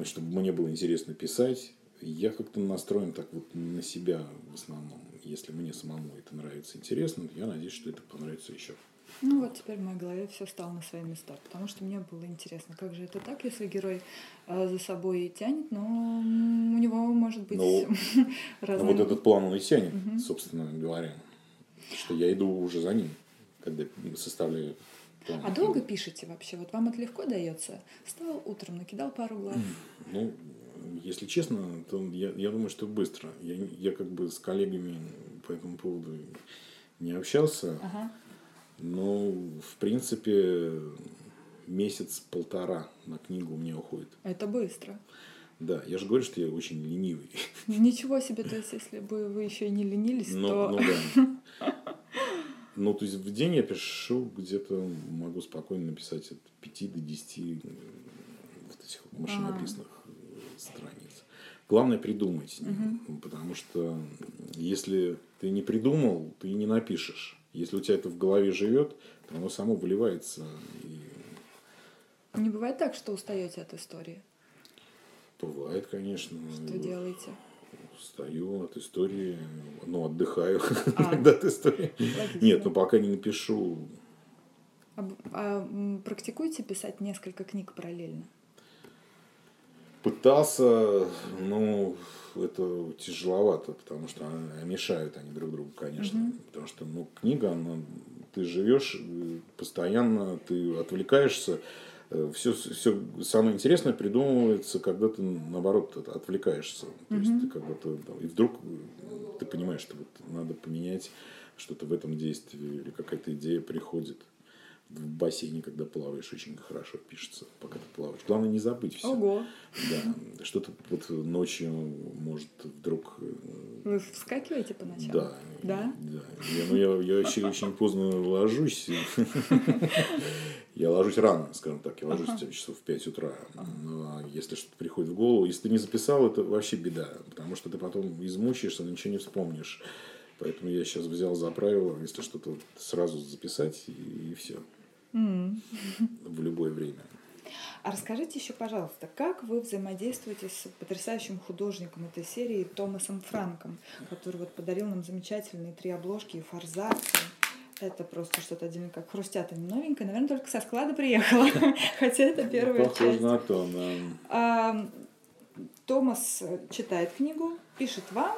чтобы мне было интересно писать. Я как-то настроен так вот на себя в основном. Если мне самому это нравится интересно, я надеюсь, что это понравится еще. Ну вот теперь в моей голове все стало на свои места, потому что мне было интересно, как же это так, если герой э, за собой тянет, но у него может быть ну, разные... Ну, вот этот план он и тянет, угу. собственно говоря, что я иду уже за ним, когда составляю план. А долго пишете вообще? Вот вам это легко дается? Встал утром, накидал пару глав? Ну, если честно, то я, я думаю, что быстро. Я, я как бы с коллегами по этому поводу не общался. Ага. Ну, в принципе, месяц-полтора на книгу у меня уходит. Это быстро. Да, я же говорю, что я очень ленивый. Ничего себе, то есть, если бы вы еще и не ленились, ну, то... Ну, да. Ну, то есть, в день я пишу где-то, могу спокойно написать от 5 до 10 вот этих машинописных а. страниц. Главное придумать, угу. потому что если ты не придумал, ты не напишешь. Если у тебя это в голове живет, то оно само выливается. И... Не бывает так, что устаете от истории? Бывает, конечно. Что делаете? Устаю от истории, ну, отдыхаю а. от истории. Нет, ну пока не напишу. А, а практикуете писать несколько книг параллельно? Пытался, ну, это тяжеловато, потому что мешают они друг другу, конечно. Угу. Потому что, ну, книга, она, ты живешь э, постоянно, ты отвлекаешься. Все, э, все самое интересное придумывается, когда ты наоборот отвлекаешься. То угу. есть ты как бы и вдруг ты понимаешь, что вот надо поменять что-то в этом действии, или какая-то идея приходит в бассейне, когда плаваешь, очень хорошо пишется, пока ты плаваешь. Главное не забыть все. Ого. Да. Что-то вот ночью может вдруг... Э, Вы вскакиваете по ночам? Да. Да? Да. Я, ну, я, я вообще очень поздно ложусь. Я ложусь рано, скажем так. Я ложусь часов в 5 утра. Но если что-то приходит в голову, если ты не записал, это вообще беда. Потому что ты потом измучаешься, ничего не вспомнишь. Поэтому я сейчас взял за правило, если что-то сразу записать и, и все mm. в любое время. А расскажите еще, пожалуйста, как вы взаимодействуете с потрясающим художником этой серии Томасом Франком, который вот подарил нам замечательные три обложки и форзацы. Это просто что-то отдельно, как хрустят они новенькое. Наверное, только со склада приехала. Хотя это первая Похоже на то. Томас читает книгу, пишет вам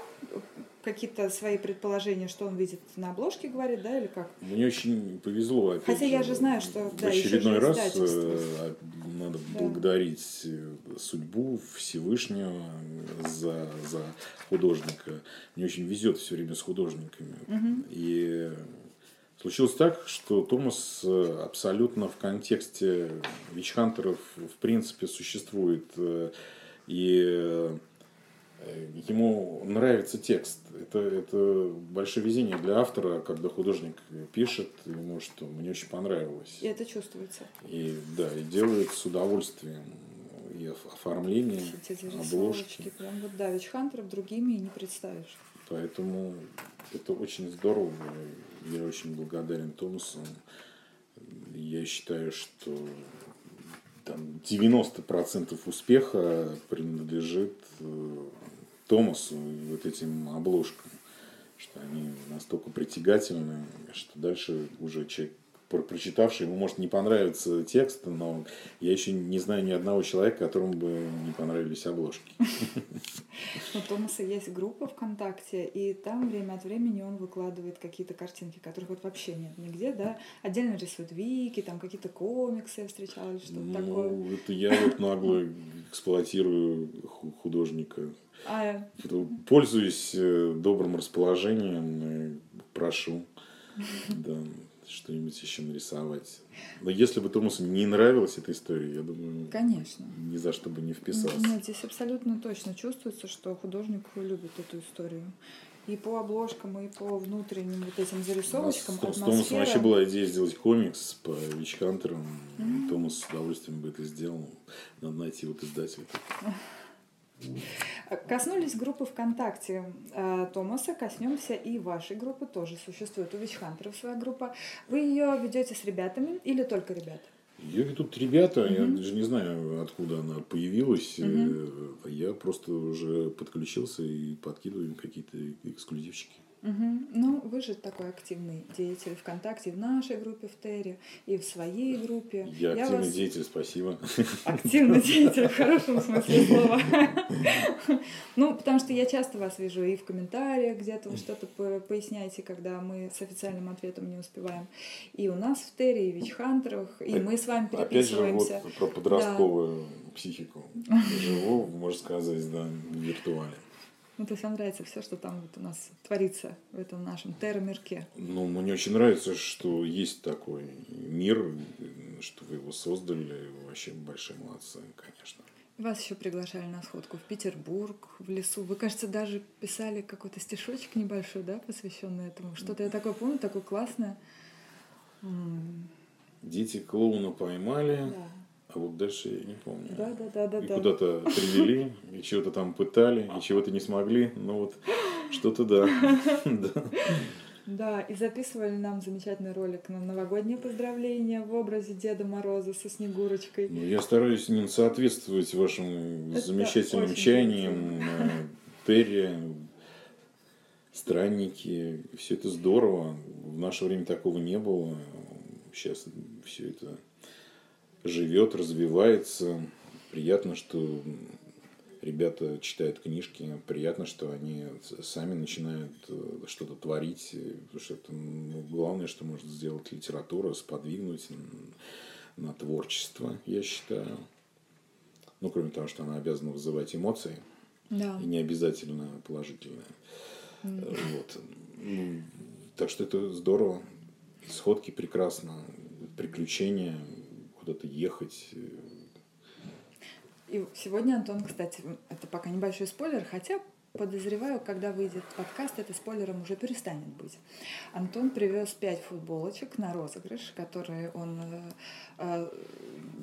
какие-то свои предположения, что он видит на обложке, говорит, да, или как? Мне очень повезло. Опять Хотя же, я же знаю, что в да, очередной раз э, надо да. благодарить э, судьбу Всевышнего за, за художника. Мне очень везет все время с художниками. Угу. И Случилось так, что Томас э, абсолютно в контексте вич-хантеров в принципе существует. И ему нравится текст. Это, это большое везение для автора, когда художник пишет ему, что мне очень понравилось. И это чувствуется. И да, и делает с удовольствием и оформление, обложки. Прям вот да, ведь Хантеров другими и не представишь. Поэтому это очень здорово. Я очень благодарен Томасу. Я считаю, что там 90% успеха принадлежит э, Томасу и вот этим обложкам, что они настолько притягательны, что дальше уже человек прочитавший, ему может не понравиться текст, но я еще не знаю ни одного человека, которому бы не понравились обложки. У Томаса есть группа ВКонтакте, и там время от времени он выкладывает какие-то картинки, которых вот вообще нет нигде, да? Отдельно рисует вики, там какие-то комиксы я встречала или что-то ну, такое. Это я вот нагло эксплуатирую художника. А... Пользуюсь э, добрым расположением и прошу. Да что-нибудь еще нарисовать. Но если бы Томасу не нравилась эта история, я думаю, Конечно. ни за что бы не вписался. Нет, здесь абсолютно точно чувствуется, что художник любит эту историю. И по обложкам, и по внутренним вот этим зарисовочкам. У нас с Томасом вообще была идея сделать комикс по Вичхантерам. Mm-hmm. Томас с удовольствием бы это сделал. Надо найти вот издателя. Коснулись группы ВКонтакте э, Томаса, коснемся и вашей группы, тоже существует у Вичхантеров своя группа. Вы ее ведете с ребятами или только ребят? Ее ведут ребята, угу. я даже не знаю, откуда она появилась. Угу. Я просто уже подключился и подкидываю какие-то эксклюзивчики. Угу. Ну, вы же такой активный деятель ВКонтакте, в нашей группе в Терре и в своей группе. Я, Я активный вас... деятель, спасибо. Активный деятель, в хорошем смысле слова. Ну, потому что я часто вас вижу и в комментариях где-то вы что-то поясняете, когда мы с официальным ответом не успеваем. И у нас в Терре, и в Вичхантерах, и мы с вами переписываемся. Опять же, вот про подростковую психику. Живу, можно сказать, да, в виртуале. Ну, то есть вам нравится все, что там вот у нас творится в этом нашем терромирке. Ну, мне очень нравится, что есть такой мир, что вы его создали. Вы вообще большие молодцы, конечно. Вас еще приглашали на сходку в Петербург, в лесу. Вы, кажется, даже писали какой-то стишочек небольшой, да, посвященный этому. Что-то я такое помню, такое классное. Дети клоуна поймали. Да а вот дальше я не помню. Да, да, да, да. И да. куда-то привели, и чего-то там пытали, и чего-то не смогли. Ну вот что-то да. да. И записывали нам замечательный ролик на новогоднее поздравление в образе Деда Мороза со Снегурочкой. Ну, я стараюсь не соответствовать вашим Это замечательным чаяниям. Э, Терри, странники. Все это здорово. В наше время такого не было. Сейчас все это живет, развивается. Приятно, что ребята читают книжки, приятно, что они сами начинают э, что-то творить, потому что это ну, главное, что может сделать литература, сподвигнуть на творчество, я считаю. Ну, кроме того, что она обязана вызывать эмоции, да. и не обязательно положительные. Mm. Вот. Ну, так что это здорово. Сходки прекрасно, приключения, куда-то ехать. И сегодня Антон, кстати, это пока небольшой спойлер, хотя подозреваю, когда выйдет подкаст, это спойлером уже перестанет быть. Антон привез пять футболочек на розыгрыш, которые он, э, э,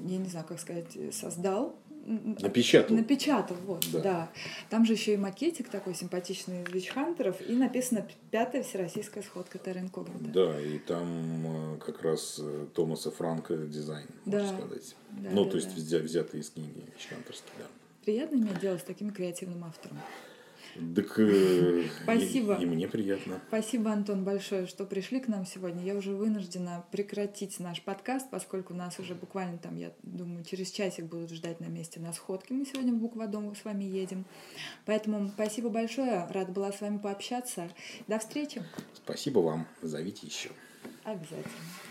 я не знаю, как сказать, создал Напечатал. Напечатал, вот, да. да. Там же еще и макетик такой симпатичный из Вичхантеров, и написано «Пятая всероссийская сходка Терра Инкогнита». Да, и там э, как раз э, Томаса Франка дизайн, да. можно сказать. Да, ну, да, то есть да. взятый из книги Вичхантерский, да. Приятно иметь дело с таким креативным автором. Так э, Спасибо. И, и мне приятно. Спасибо, Антон, большое, что пришли к нам сегодня. Я уже вынуждена прекратить наш подкаст, поскольку нас уже буквально там, я думаю, через часик будут ждать на месте на сходке. Мы сегодня в Букводом с вами едем. Поэтому спасибо большое. Рада была с вами пообщаться. До встречи. Спасибо вам. Зовите еще. Обязательно.